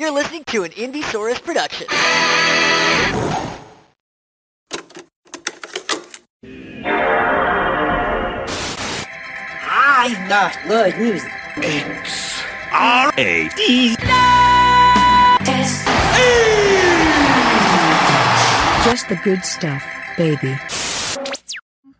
You're listening to an Indiesaurus production. I've got good news. It's R A D. Just the good stuff, baby.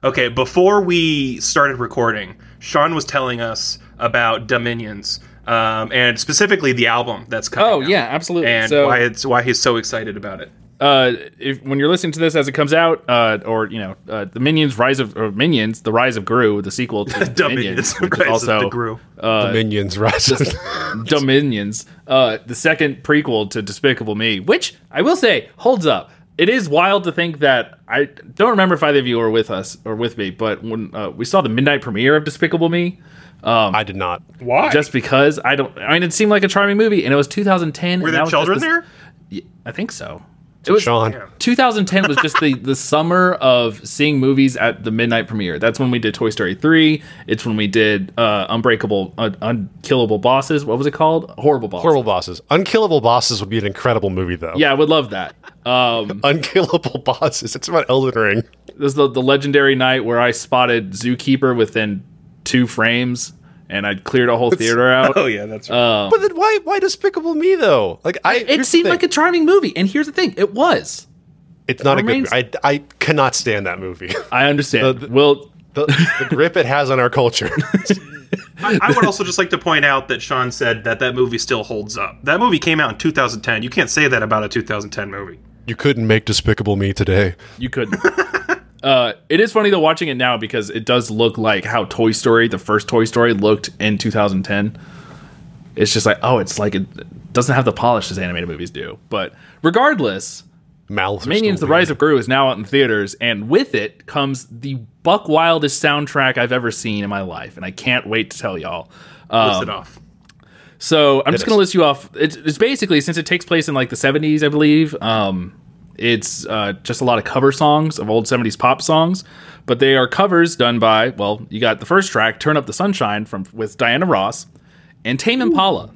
Okay, before we started recording, Sean was telling us about Dominions, um, and specifically the album that's coming. Oh out, yeah, absolutely. and so, why it's why he's so excited about it. uh, if when you're listening to this as it comes out, uh, or you know, uh, the Minions Rise of or Minions, the Rise of Gru, the sequel to Dominions, Dominions, which is Rise of also the Gru. uh, Minions Rise. Dominions, uh, the second prequel to Despicable Me, which I will say holds up. It is wild to think that I don't remember if either of you were with us or with me, but when uh, we saw the midnight premiere of Despicable Me, I did not. Why? just because I don't, I mean, it seemed like a charming movie, and it was 2010. were and that there was just children this- there? Yeah, I think so. It was Sean. 2010 was just the the summer of seeing movies at the midnight premiere. That's when we did Toy Story 3. It's when we did uh, Unbreakable, uh, Unkillable Bosses. What was it called? Horrible Bosses. Horrible bosses. Unkillable bosses would be an incredible movie, though. Yeah, I would love that. Um, Unkillable bosses. It's about Elden Ring. this is the, the legendary night where I spotted Zookeeper within two frames, and I cleared a whole theater out. Oh yeah, that's right. Um, but then why? Why Despicable Me though? Like I, It seemed like a charming movie, and here's the thing: it was. It's not a good. remains- movie. I I cannot stand that movie. I understand. the- well, the, the grip it has on our culture. I, I would also just like to point out that Sean said that that movie still holds up. That movie came out in 2010. You can't say that about a 2010 movie. you couldn't make Despicable Me today. You couldn't. Uh, it is funny though watching it now because it does look like how Toy Story, the first Toy Story, looked in 2010. It's just like, oh, it's like it doesn't have the polish as animated movies do. But regardless, Mouths. Minions: The Rise of Gru is now out in theaters, and with it comes the buck wildest soundtrack I've ever seen in my life, and I can't wait to tell y'all. List it off. So I'm just going to list you off. It's, it's basically since it takes place in like the 70s, I believe. Um, it's uh, just a lot of cover songs of old 70s pop songs, but they are covers done by well, you got the first track, "Turn Up the Sunshine" from with Diana Ross and Tame Impala.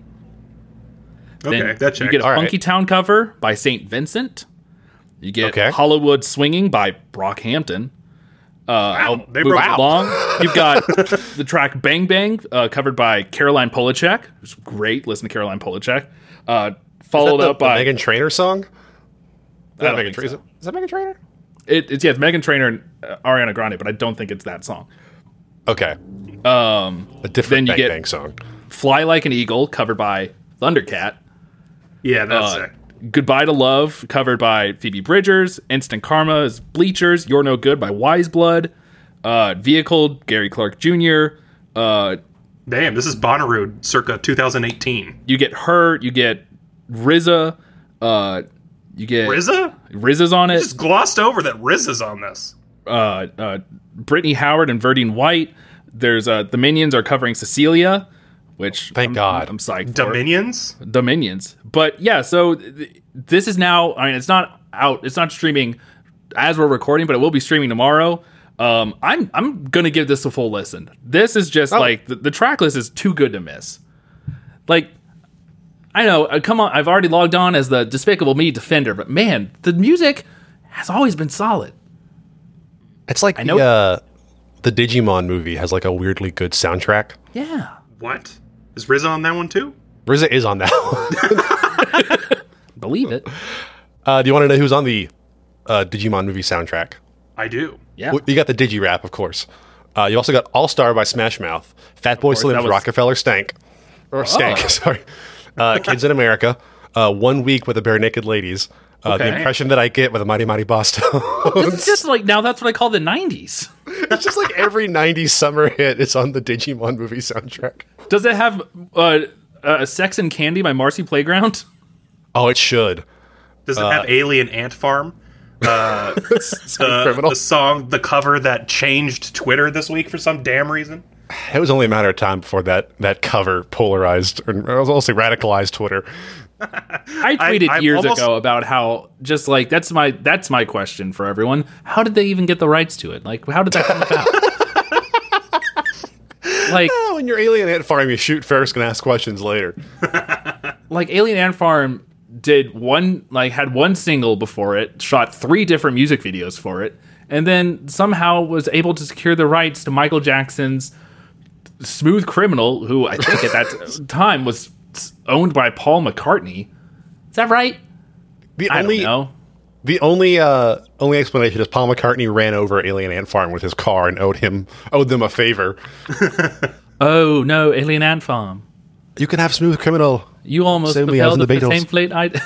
Okay, Then that you get a All right. Funky Town cover by St. Vincent. You get Okay. Hollywood Swinging by Brockhampton. Wow, they broke along. You've got the track "Bang Bang" uh, covered by Caroline Polachek. It's great. Listen to Caroline Polachek. Uh, followed the, up by Meghan Trainor song? Is that don't Meghan think Trainor? Is that Meghan Trainor? it, it's yeah, it's Meghan Trainor and uh, Ariana Grande, but I don't think it's that song. Okay. Um, a different then you Bang get- Bang song. "Fly Like an Eagle" covered by Thundercat. Yeah, that's Uh, it. Goodbye to Love, covered by Phoebe Bridgers. Instant Karma is Bleachers. You're No Good by Weyes Blood. Uh, Vehicle, Gary Clark Jr. Uh, Damn, this is Bonnaroo circa 2018. you get her. You get RZA. Uh, you get RZA? RZA's on it. Just glossed over that RZA's on this. uh, uh, Brittany Howard and Verdine White. There's uh, the Minions are covering Cecilia, which Thank I'm, God. I'm psyched for. Dominions? Dominions. But yeah, so th- this is now. I mean, it's not out. It's not streaming as we're recording, but it will be streaming tomorrow. Um, I'm I'm gonna give this a full listen. This is just like the, the track list is too good to miss. Like, I know. Uh, come on, I've already logged on as the Despicable Me defender, but man, the music has always been solid. It's like I know- the, uh, the Digimon movie has like a weirdly good soundtrack. Yeah. What? Is RZA on that one too? RZA is on that one. Believe it. Uh, do you want to know who's on the uh, Digimon movie soundtrack? I do. Yeah. You got the Digi Rap, of course. Uh, you also got All Star by Smash Mouth, Fatboy Slim's was- Rockefeller Stank, or Stank, sorry. Uh, Kids in America, uh, One Week with the Barenaked Ladies, uh, the impression that I get with the Mighty Mighty Bosstones. It's just like now that's what I call the 90s. it's just like every '90s summer hit is on the Digimon movie soundtrack. Does it have uh, uh, Sex and Candy by Marcy Playground? Oh, it should. Does it have Alien Ant Farm? Uh, the, criminal. the song, the cover that changed Twitter this week for some damn reason. It was only a matter of time before that that cover polarized, or I was also radicalized Twitter. I tweeted I years almost- ago about how just like that's my that's my question for everyone. How did they even get the rights to it? Like how did that come about? like Oh, when you're alien ant farm, you shoot first and ask questions later. like Alien Ant Farm did one like had one single before it, shot three different music videos for it, and then somehow was able to secure the rights to Michael Jackson's Smooth Criminal, who I think at that time was owned by Paul McCartney. Is that right? The I only the only uh, only explanation is Paul McCartney ran over Alien Ant Farm with his car and owed him owed them a favor. Oh no, Alien Ant Farm. You can have Smooth Criminal. You almost Same way I was propelled the, the same fate I did.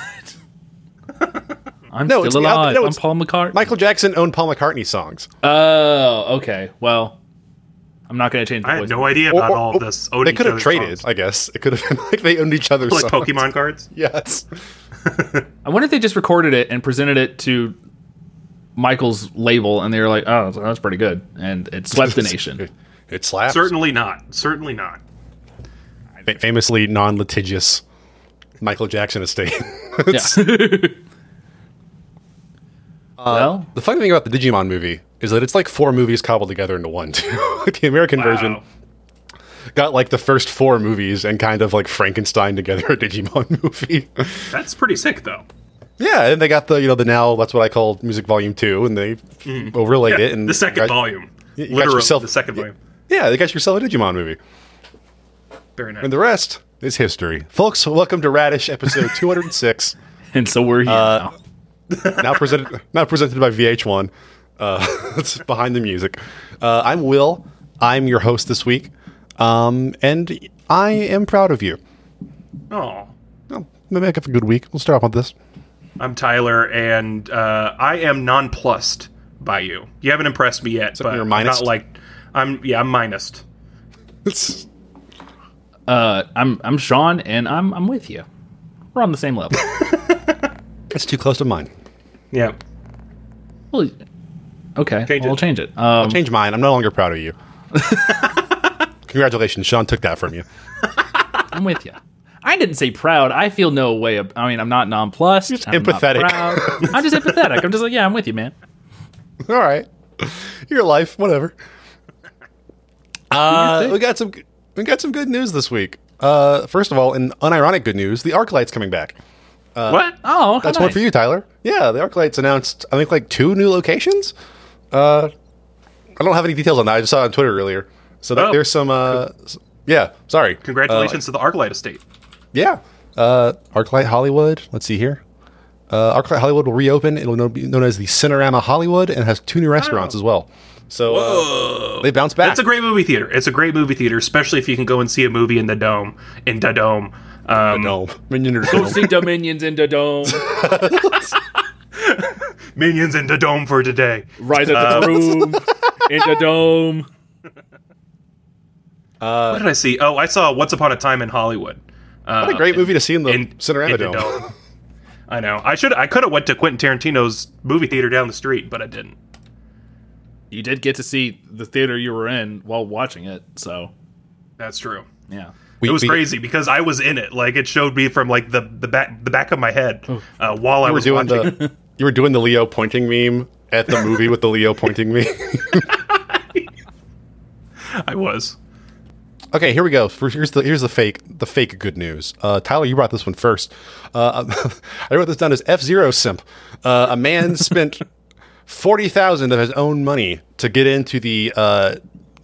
I'm No, still the alive. no, I'm Paul McCartney. Michael Jackson owned Paul McCartney songs. Oh, okay. Well, I'm not going to change the I had voice. no idea about or- all of this. owning they could have traded, songs. I guess. It could have been like they owned each other's like songs. Pokemon cards. Yes. I wonder if they just recorded it and presented it to Michael's label, and they were like, "Oh, that's pretty good," and it swept the nation. It, it slaps. Certainly not. Certainly not. Fa- famously non-litigious Michael Jackson estate. Yeah. well, the funny thing about the Digimon movie is that it's like four movies cobbled together into one. Too. The American version got like the first four movies and kind of like Frankenstein together a Digimon movie. That's pretty sick, though. yeah, and they got the you know the now that's what I call music volume two, and they overlaid it and Mm. the second got- volume. you got Literally, yourself- the second volume. Yeah, they got yourself a Digimon movie, Very nice. and the rest is history, folks. Welcome to Radish episode two hundred and six. and so we're here Uh, now. now presented now presented by VH1. Uh, that's behind the music. Uh, I'm Will. I'm your host this week, um, and I am proud of you. Oh, Well, maybe make up a good week. We'll start off with this. I'm Tyler, and uh, I am nonplussed by you. You haven't impressed me yet, but you're I'm minus? not like I'm. Yeah, I'm minus. It's, Uh, I'm I'm Sean, and I'm I'm with you. We're on the same level. it's too close to mine. Yeah. well, okay, Change we'll change it. Um, Change mine. I'm no longer proud of you. Congratulations, Sean took that from you. I'm with you. I didn't say proud. I feel no way. Of, I mean, I'm not nonplussed. Just I'm empathetic. I'm just empathetic. I'm just like, yeah, I'm with you, man. All right, your life, whatever. Uh, we got some we got some good news this week. Uh, first of all, in unironic good news, the ArcLight's coming back. what? Oh, That's one for you, Tyler. Yeah, the ArcLight's announced, I think, like two new locations. Uh, I don't have any details on that. I just saw it on Twitter earlier. So that Oh. there's some. Uh, s- yeah, sorry. Congratulations to the ArcLight estate. Yeah. Uh, ArcLight Hollywood. Let's see here. Uh, ArcLight Hollywood will reopen. It'll be known as the Cinerama Hollywood and has two new restaurants as well. So uh, they bounce back. It's a great movie theater. It's a great movie theater, especially if you can go and see a movie in the dome. In the dome. Um, no. Minion or Go Dome. see Dominions in the dome. Minions in the dome for today. Rise of the room in the dome. what did I see? Oh, I saw Once Upon a Time in Hollywood. Uh, What a great movie to see in the in Cinerama in the Dome. dome. I know. I should. I could have went to Quentin Tarantino's movie theater down the street, but I didn't. You did get to see the theater you were in while watching it, so That's true. yeah. We- it was we- crazy because I was in it. Like it showed me from like the the back the back of my head uh, while I was doing watching. the you were doing the Leo pointing meme at the movie with the Leo pointing meme. I was. Okay, here we go. Here's the here's the fake the fake good news. Uh, Tyler, you brought this one first. Uh, I wrote this down as F Zero simp. Uh, a man spent forty thousand of his own money to get into the uh,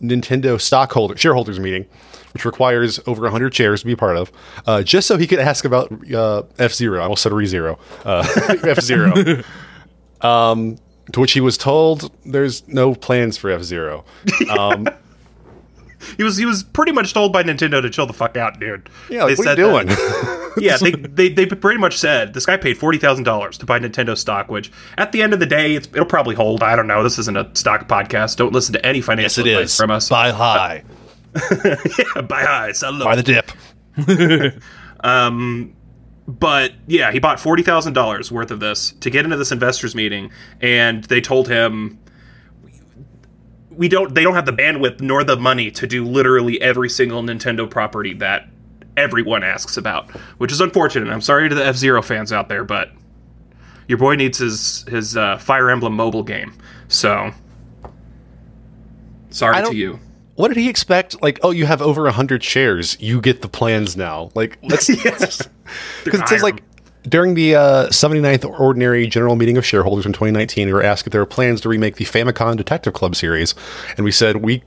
Nintendo stockholder shareholders meeting, which requires over hundred chairs to be part of, uh, just so he could ask about uh, F Zero. I almost said Re Zero. Uh, F Zero. Um, to which he was told there's no plans for F Zero. He was he was pretty much told by Nintendo to chill the fuck out, dude. Yeah, like, what are you doing? yeah, they, they they pretty much said this guy paid forty thousand dollars to buy Nintendo stock, which at the end of the day, it's, it'll probably hold. I don't know. This isn't a stock podcast. Don't listen to any financial advice from us. Buy high. Buy high, sell low. Buy the dip. um, but yeah, he bought forty thousand dollars worth of this to get into this investors meeting, and they told him we don't. They don't have the bandwidth nor the money to do literally every single Nintendo property that everyone asks about, which is unfortunate. I'm sorry to the F Zero fans out there, but your boy needs his his uh, Fire Emblem mobile game. So sorry to you. What did he expect? Like, oh, you have over hundred shares, you get the plans now. Like, let's because it says like during the uh, 79th ordinary general meeting of shareholders in 2019, we were asked if there are plans to remake the Famicom Detective Club series, and we said we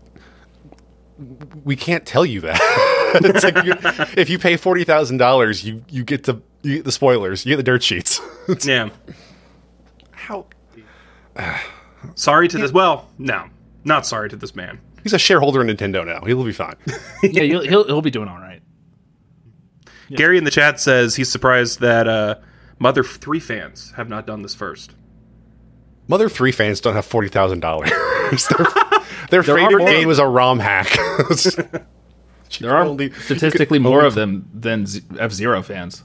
we can't tell you that. it's like you, if you pay forty thousand dollars, you you get the you get the spoilers, you get the dirt sheets. Yeah. How Sorry to this. Well, no, not sorry to this man. He's a shareholder in Nintendo now. He'll be fine. yeah, he'll, he'll he'll be doing all right. Gary in the chat says he's surprised that uh, Mother Three fans have not done this first. Mother three fans don't have forty thousand dollars. Their, their favorite more. game is a ROM hack. There are only- statistically more only- of them than F Zero fans.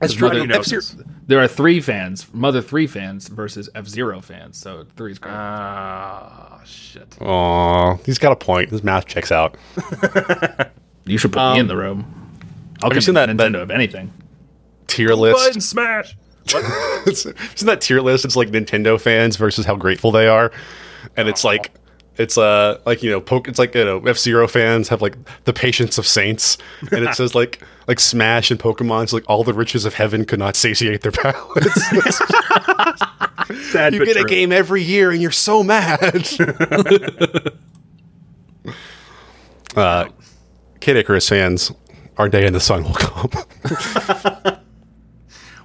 That's true. true. I You know F-Zero- There are three fans, Mother Three fans versus F Zero fans. So three's great. Ah, shit. Aw, he's got a point. His math checks out. you should put me in the room. I'll um, you seen that- Nintendo that- of anything. Tier Button list. smash. It's- Isn't that tier list? It's like Nintendo fans versus how grateful they are, and it's like it's uh like you know poke. It's like you know F Zero fans have like the patience of saints, and it says like like Smash and Pokemon's like all the riches of heaven could not satiate their palates. Sad you get a game every year, and you're so mad. uh, Kid Icarus fans, our day in the sun will come.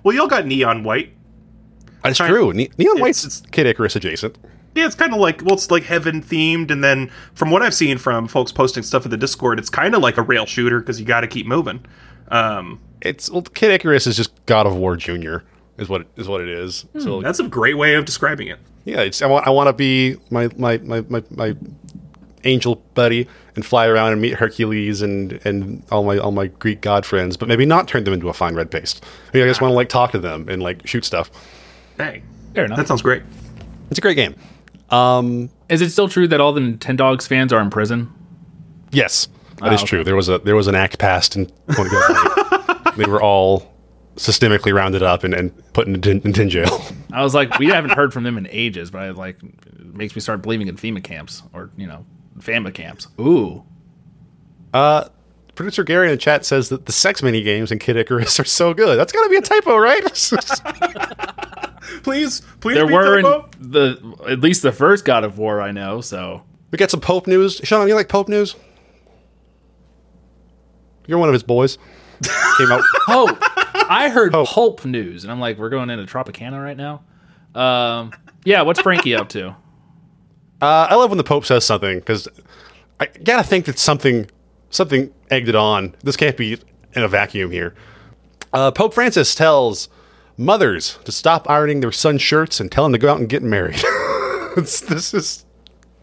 Well, y'all got neon white. That's Kind- true. Ne- Neon it's- White's it's- Kid Icarus adjacent. Yeah, it's kind of like well, it's like heaven themed, and then from what I've seen from folks posting stuff in the Discord, it's kind of like a rail shooter because you got to keep moving. Um, It's well, Kid Icarus is just God of War Junior. Is what it, is what it is. So that's a great way of describing it. yeah, it's, I want I want to be my my, my my my angel buddy and fly around and meet Hercules and and all my all my Greek god friends, but maybe not turn them into a fine red paste. I, mean, I just want to like talk to them and like shoot stuff. Hey, Fair enough. that sounds great. It's a great game. Um, Is it still true that all the Nintendogs fans are in prison? Yes, that is okay. true. There was a there was an act passed in 2008. they were all systemically rounded up and, and put in Nintendo jail. I was like, we haven't heard from them in ages, but I like it makes me start believing in FEMA camps or you know, FAMA camps. Ooh, uh, Producer Gary in the chat says that the sex mini games in Kid Icarus are so good. That's got to be a typo, right? Please, please. there be were in the at least the first God of War I know. So we got some Pope news. Sean, you like Pope news? You're one of his boys. Came out. Pope. I heard Pope. pulp news, and I'm like, we're going into Tropicana right now. Um, yeah, what's Frankie up to? Uh, I love when the Pope says something because I gotta think that something something egged it on. This can't be in a vacuum here. Uh, Pope Francis tells mothers to stop ironing their son's shirts and tell them to go out and get married. This is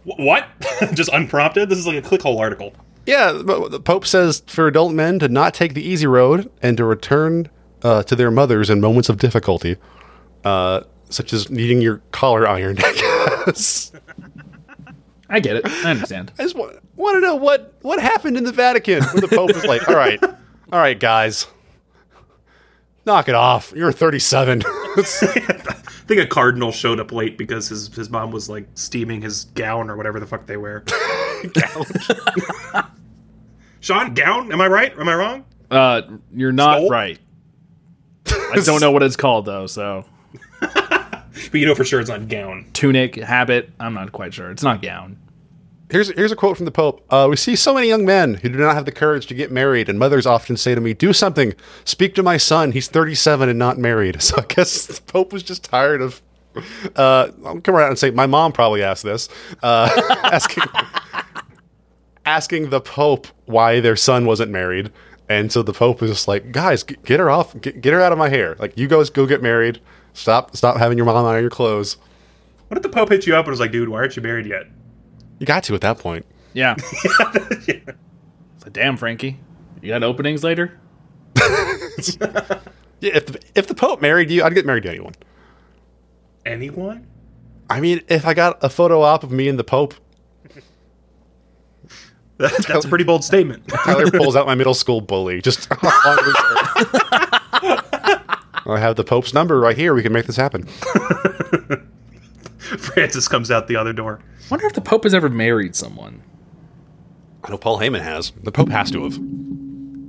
What? Just unprompted. This is like a clickhole article. Yeah, the Pope says for adult men to not take the easy road and to return uh, to their mothers in moments of difficulty, uh, such as needing your collar ironed. I guess. I get it. I understand. I just want, want to know what what happened in the Vatican where the Pope was like, "All right, all right, guys, knock it off. You're 37." I think a cardinal showed up late because his his mom was like steaming his gown or whatever the fuck they wear. Sean, gown? Am I right? Am I wrong? Uh, you're not Stole? right. I don't know what it's called though. So But you know for sure it's not gown. tunic, habit. I'm not quite sure. It's not gown. Here's here's a quote from the Pope. Uh, we see so many young men who do not have the courage to get married, and mothers often say to me, "Do something. Speak to my son. He's 37 and not married." So I guess the Pope was just tired of. Uh, I'll come around and say my mom probably asked this, uh, asking asking the Pope why their son wasn't married, and so the Pope was just like, "Guys, g- get her off. Get, get her out of my hair. Like you guys go get married. Stop stop having your mom iron your clothes. What if the Pope hit you up and was like, dude, why aren't you married yet? You got to at that point." Yeah. It's like, damn, Frankie, you got openings later. Yeah, if the, if the Pope married you, I'd get married to anyone. Anyone? I mean, if I got a photo op of me and the Pope, That, that's a pretty bold statement. Tyler pulls out my middle school bully. Just on. I have the Pope's number right here. We can make this happen. Francis comes out the other door. wonder if the Pope has ever married someone. I know Paul Heyman has. The Pope has to have.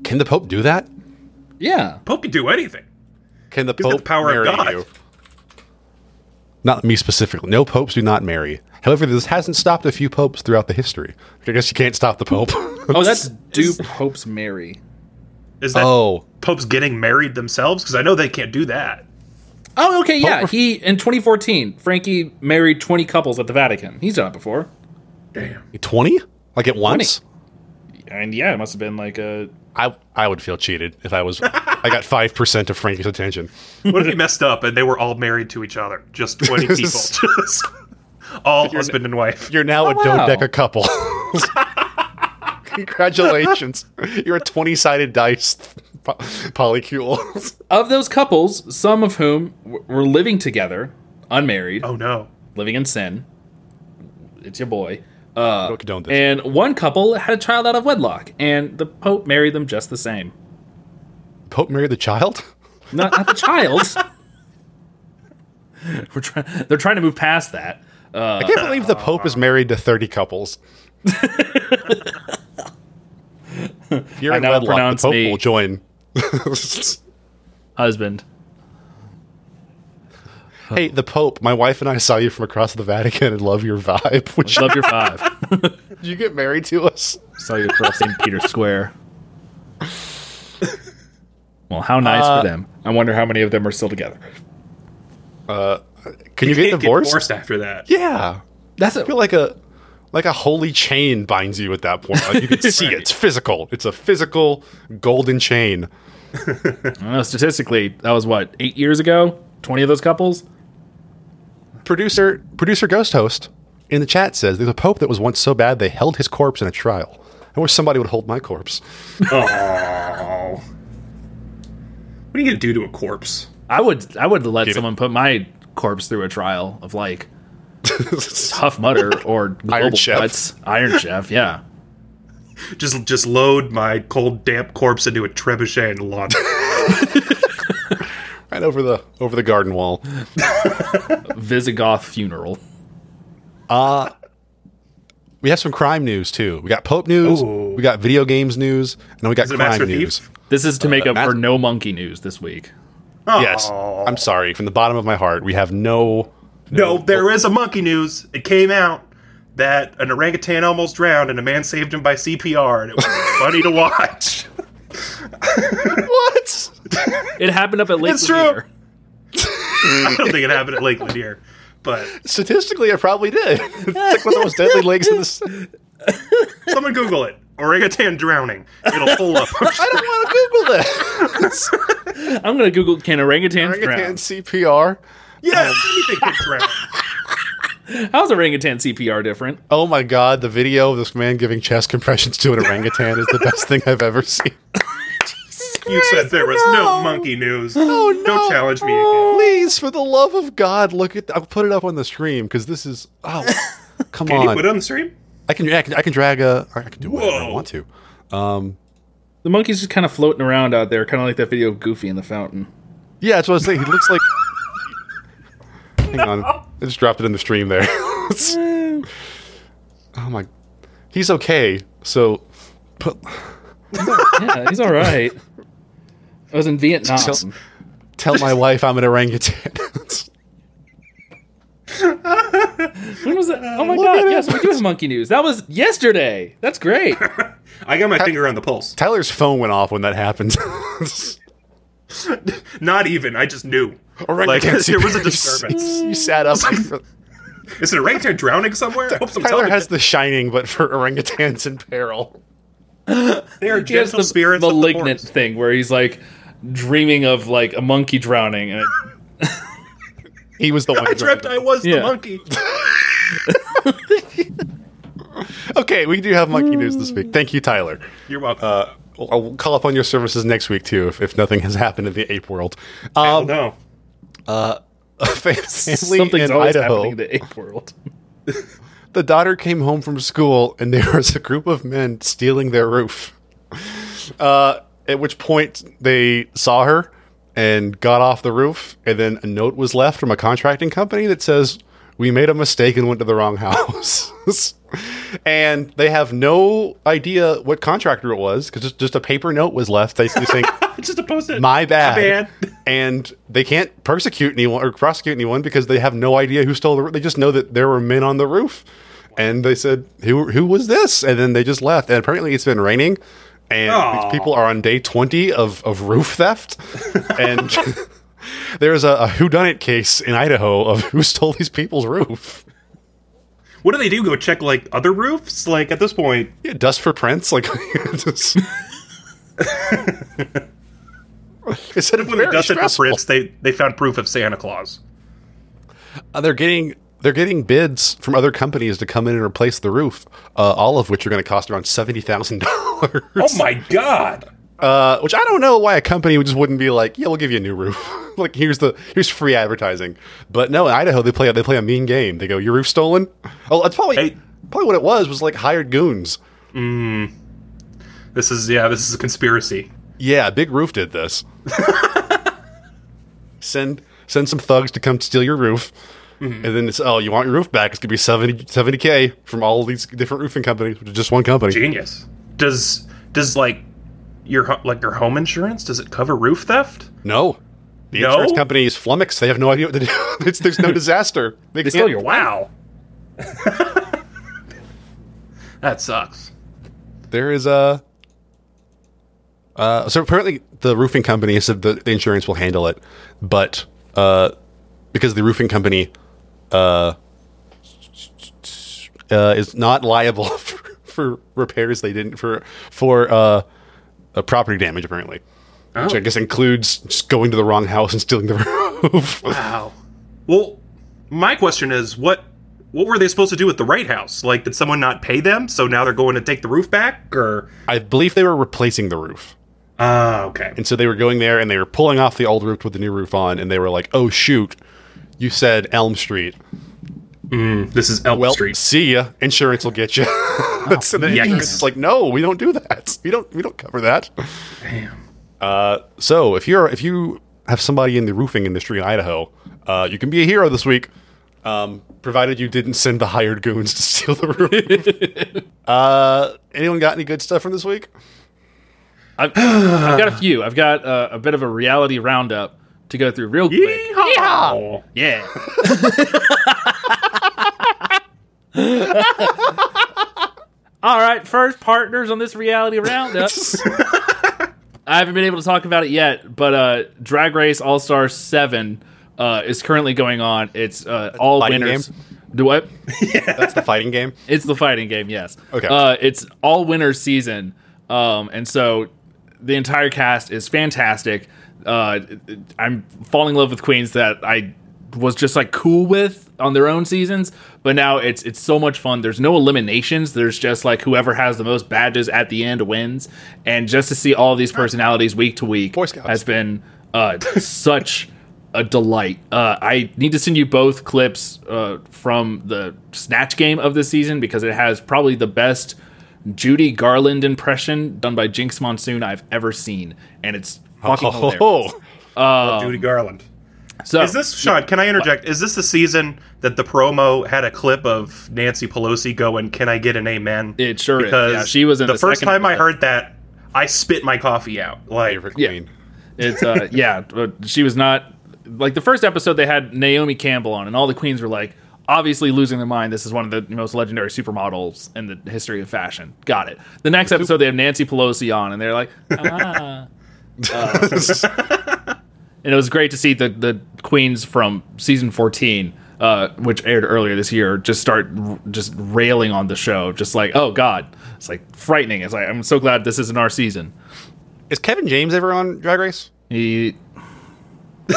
Can the Pope do that? Yeah. Pope can do anything. Can the He's got Pope the power of marry God. you? Not me specifically. No popes do not marry. However, this hasn't stopped a few popes throughout the history. I guess you can't stop the Pope. Oh, that's do popes marry? Is that oh, popes getting married themselves? Because I know they can't do that. Oh, okay, yeah. Pope- He in 2014, Frankie married 20 couples at the Vatican. He's done it before. Damn. 20? Like at once? And yeah, it must have been like a I I would feel cheated if I was. I got five percent of Frankie's attention. What if he messed up and they were all married to each other? Just 20 people. Just all husband and wife. You're now a Oh, wow. dodeca couple. Congratulations! You're a twenty-sided dice po- polycule. of those couples, some of whom w- were living together, unmarried, Oh no. living in sin. It's your boy. Uh, Don't and one couple had a child out of wedlock, and the Pope married them just the same. Pope married the child. Not, not the child. We're trying. They're trying to move past that. I can't believe the Pope is married to thirty couples. if you're I in now wedlock, pronounce the Pope will join. Husband. hey, the Pope. My wife and I saw you from across the Vatican and love your vibe. You, Love your vibe. would you get married to us? Saw you across St. Peter's Square. Well, how nice Uh, for them. I wonder how many of them are still together. Uh, Can you get Can't divorced? divorced after that. Yeah. That's I feel like a like a holy chain binds you at that point. Like you can see it. It's physical. It's a physical golden chain. I know, statistically, that was what, eight years ago? 20 of those couples? Producer producer ghost host in the chat says there's a pope that was once so bad they held his corpse in a trial. I wish somebody would hold my corpse. Oh. What are you gonna do to a corpse? I would I would let Give it- someone put my corpse through a trial of like Tough Mudder or Global Chef. Guts. Iron Chef, yeah. Just just load my cold, damp corpse into a trebuchet and launch. it. right over the over the garden wall. Visigoth funeral. Uh, We have some crime news too. We got Pope news, Ooh. we got video games news, and then we got crime news. Thief? This is to uh, make up Matt- for no monkey news this week. Yes. I'm sorry. From the bottom of my heart, we have no No, there is a monkey news. It came out that an orangutan almost drowned and a man saved him by CPR, and it was funny to watch. What? It happened up at Lake It's true. I don't think it happened at Lake Lanier, but Statistically, I probably did. It's like one of the most deadly lakes in the. someone Google it. Orangutan drowning. It'll pull up. I don't want to Google that. I'm going to Google can orangutans Orangutan drown? CPR. yeah, um, anything can drown. How's orangutan CPR different? Oh my god, the video of this man giving chest compressions to an orangutan is the best thing I've ever seen. You said there was no monkey news. Oh no! Don't challenge me again. Please, for the love of God, look at. I'll put it up on the stream because this is. Oh, come on. Can you put it on the stream? I can. I can. I can drag a. I can do whatever I want to. Um, The monkey's just kind of floating around out there, kind of like that video of Goofy in the fountain. Yeah, that's what I was saying. He looks like. Hang on, I just dropped it in the stream there. oh my, he's okay. So, put Yeah, he's all right. I was in Vietnam. Tell- tell my wife I'm an orangutan. When was that? Oh my Look god! Yes, we do have monkey news. That was yesterday. That's great. I got my finger on the pulse. Tyler's phone went off when that happened. Not even. I just knew. Like there was a disturbance. you sat up. Is an orangutan drowning somewhere? I hope some Tyler television- has The Shining, but for orangutans in peril. They are He gentle the spirits. of the malignant thing where he's like dreaming of like a monkey drowning, and it, He was the one. I dreamt I was Yeah. the monkey. Okay, we do have monkey news this week. Thank you, Tyler. You're welcome. Uh, I'll I'll call upon your services next week too, if, if nothing has happened in the ape world. Um, no. a family something's in always Idaho. happening in the ape world. The daughter came home from school, and there was a group of men stealing their roof. Uh, at which point they saw her and got off the roof, and then a note was left from a contracting company that says, we made a mistake and went to the wrong house. and they have no idea what contractor it was because just, just a paper note was left basically saying, Just a post it. my bad. bad. and they can't persecute anyone or prosecute anyone because they have no idea who stole the roof. They just know that there were men on the roof. And they said, who, who was this? And then they just left. And apparently it's been raining. And Aw. these people are on day 20 of, of roof theft. and there's a, a whodunit case in Idaho of who stole these people's roof. What do they do? Go check like other roofs? Like at this point, Yeah, dust for prints. Like, just, it said when they dusted for prints, they they found proof of Santa Claus. Uh, they're getting they're getting bids from other companies to come in and replace the roof, uh, all of which are going to cost around seventy thousand dollars. Oh my god! Uh, which I don't know why a company just wouldn't be like, yeah, we'll give you a new roof. like here's the here's free advertising. But no, in Idaho they play they play a mean game. They go, your roof stolen. Oh, that's probably Hey. probably what it was was like hired goons. This is yeah, this is a conspiracy. Yeah, Big Roof did this. send send some thugs to come steal your roof. And then it's oh, you want your roof back? It's gonna be 70 k from all these different roofing companies, which is just one company. Genius. Does does like your like your home insurance does it cover roof theft? No, the No? insurance company is flummoxed. They have no idea what to do. it's, there's no disaster. They, They can't- steal your Wow. that sucks. There is a. Uh, so apparently, the roofing company said that the insurance will handle it, but uh, because the roofing company uh, uh, is not liable for, for repairs they didn't for for uh, uh, property damage apparently, which I guess includes just going to the wrong house and stealing the roof. Wow. Well, my question is what what were they supposed to do with the right house? Like did someone not pay them so now they're going to take the roof back or I believe they were replacing the roof. Ah, okay. And so they were going there and they were pulling off the old roof with the new roof on, and they were like, "Oh shoot, you said Elm Street. This is Elm Well, Street. see ya. Insurance will get you." The Yikes. insurance is like, "No, we don't do that. We don't. We don't cover that." Damn. Uh, so if you're if you have somebody in the roofing industry in Idaho, uh, you can be a hero this week, um, provided you didn't send the hired goons to steal the roof. uh, anyone got any good stuff from this week? I've, I've got a few. I've got uh, a bit of a reality roundup to go through real quick. Yeehaw! Yeah. All right, first partners on this reality roundup. I haven't been able to talk about it yet, but uh, Drag Race All Star Seven uh, is currently going on. It's uh, all fighting winners. Do what? That's the fighting game. It's the fighting game, yes. Okay. Uh, it's all winners season, um, and so the entire cast is fantastic. Uh, I'm falling in love with queens that I was just like cool with on their own seasons, but now it's it's so much fun. There's no eliminations. There's just like whoever has the most badges at the end wins, and just to see all these personalities week to week has been uh, such a delight. Uh, I need to send you both clips uh, from the Snatch game of this season because it has probably the best Judy Garland impression done by Jinkx Monsoon I've ever seen, and it's fucking hilarious. Oh, Judy Garland. So Is this Sean? Can I interject? Is this the season that the promo had a clip of Nancy Pelosi going, "Can I get an amen?" It sure is. because Yeah, she was in the, the first time I episode. heard that. I spit my coffee out. Like, favorite Yeah. queen. It's uh yeah, she was not like the first episode they had Naomi Campbell on and all the queens were like obviously losing their mind. This is one of the most legendary supermodels in the history of fashion. Got it. The next episode they have Nancy Pelosi on and they're like ah. Uh, and it was great to see the the queens from season 14 uh, which aired earlier this year, just start r- just railing on the show, just like, oh god, it's like frightening. It's like I'm so glad this isn't our season. Is Kevin James ever on Drag Race? He,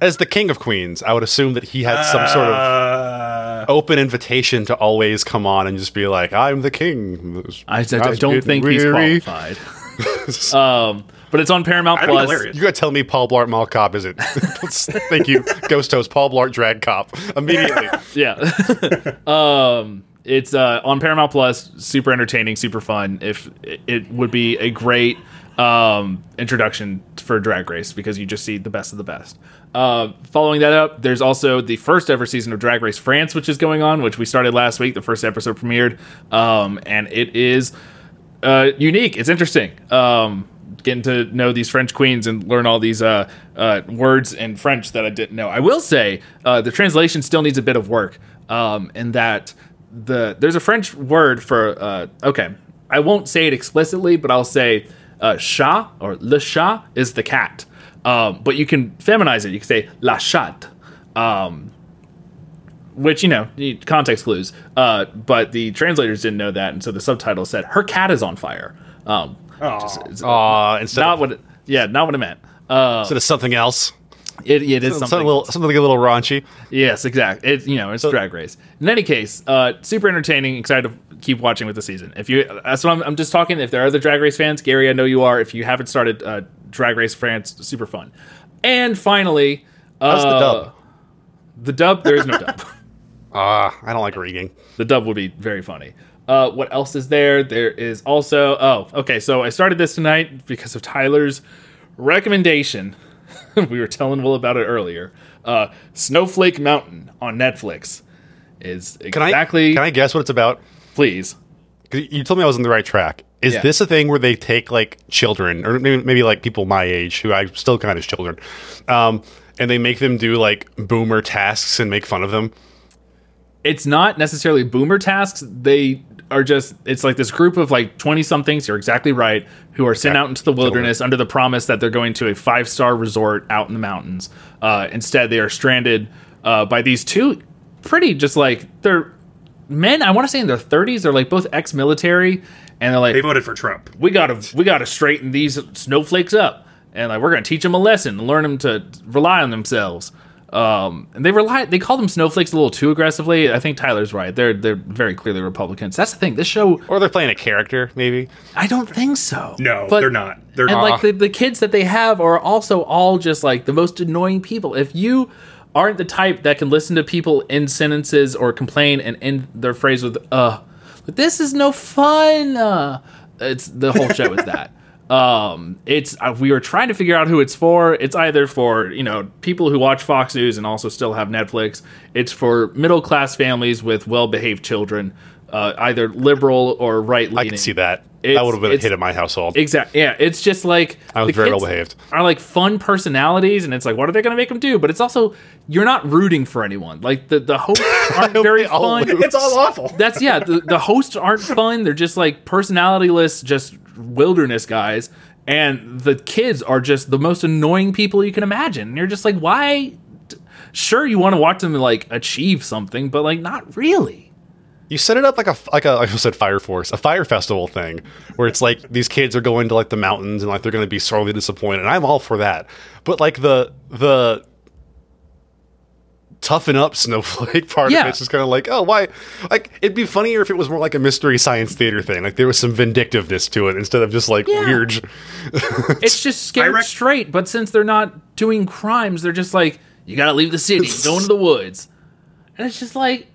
As the king of queens, I would assume that he had some sort of uh, open invitation to always come on and just be like, "I'm the king." I, I was don't getting think he's qualified. um, but it's on Paramount that'd Plus. You gotta tell me Paul Blart Mall Cop is it? Thank you, Ghost Host Paul Blart Drag Cop immediately. Yeah. um, it's uh, on Paramount Plus. Super entertaining, super fun. If it, it would be a great um, introduction for Drag Race because you just see the best of the best. Uh, following that up, there's also the first ever season of Drag Race France, which is going on, which we started last week. The first episode premiered, um, and it is uh, unique. It's interesting. Um, getting to know these French queens and learn all these uh, uh, words in French that I didn't know. I will say uh, the translation still needs a bit of work, um, in that the there's a French word for uh, okay. I won't say it explicitly, but I'll say uh, chat or le chat is the cat, um, but you can feminize it. You can say la chatte. Um, which you know context clues uh, but the translators didn't know that and so the subtitle said her cat is on fire um, just- it's instead not of, what it, yeah not what it meant uh, instead of something else, it, it is something, something a little something a little raunchy. yes exactly it, you know it's drag race in any case uh, super entertaining excited to keep watching with the season if you that's what I'm, I'm just talking if there are other drag race fans gary i know you are if you haven't started uh, drag race france super fun and finally uh, the dub? the dub there is no dub Ah, I don't like reading. the dub would be very funny. Uh, what else is there? There is also oh okay. So I started this tonight because of Tyler's recommendation. we were telling Will about it earlier. Uh, Snowflake Mountain on Netflix is Can exactly. I can I guess what it's about? Please. You told me I was on the right track. Is Yeah. this a thing where they take like children, or maybe, maybe like people my age who I still count as children, um, and they make them do like boomer tasks and make fun of them? it's not necessarily boomer tasks. They are just it's like this group of like 20 somethings, you're exactly right, who are sent out into the wilderness under the promise that they're going to a five star resort out in the mountains. Uh, instead, they are stranded uh, by these two pretty just like they're men, I want to say in their 30s, they're like both ex military, and they're like, They voted for Trump. we gotta we gotta straighten these snowflakes up and like we're gonna teach them a lesson and learn them to rely on themselves um and they rely they call them snowflakes a little too aggressively i think tyler's right they're they're very clearly republicans that's the thing this show Or they're playing a character, maybe. i don't think so No, But- they're not. They're not. and not. like the, the kids that they have are also all just like the most annoying people if you aren't the type that can listen to people in sentences or complain and end their phrase with uh but this is no fun uh, it's the whole show is that um it's uh, we were trying to figure out who it's for. It's either for you know people who watch fox news and also still have netflix. It's for middle class families with well behaved children uh, either liberal or right leaning I can see that. It's- that would have been a hit in my household. Exactly. Yeah, it's just like I was the very well behaved. Are like fun personalities, and it's like, what are they going to make them do? But it's also you're not rooting for anyone. Like the the hosts aren't very fun. lose. it's all awful. That's yeah. The, the hosts aren't fun. They're just like personalityless, just wilderness guys, and the kids are just the most annoying people you can imagine. And you're just like, why? Sure, you want to watch them like achieve something, but like not really. You set it up like a like a like I said Fire Force, a fire festival thing, where it's like these kids are going to like the mountains and like they're going to be sorely disappointed. And I'm all for that, but like the the toughen up snowflake part Yeah. of it's just kind of like oh why like it'd be funnier if it was more like a mystery science theater thing like there was some vindictiveness to it instead of just like Yeah. weird it's just scared rec- straight. But since they're not doing crimes, they're just like, you gotta leave the city, go into the woods. And it's just like,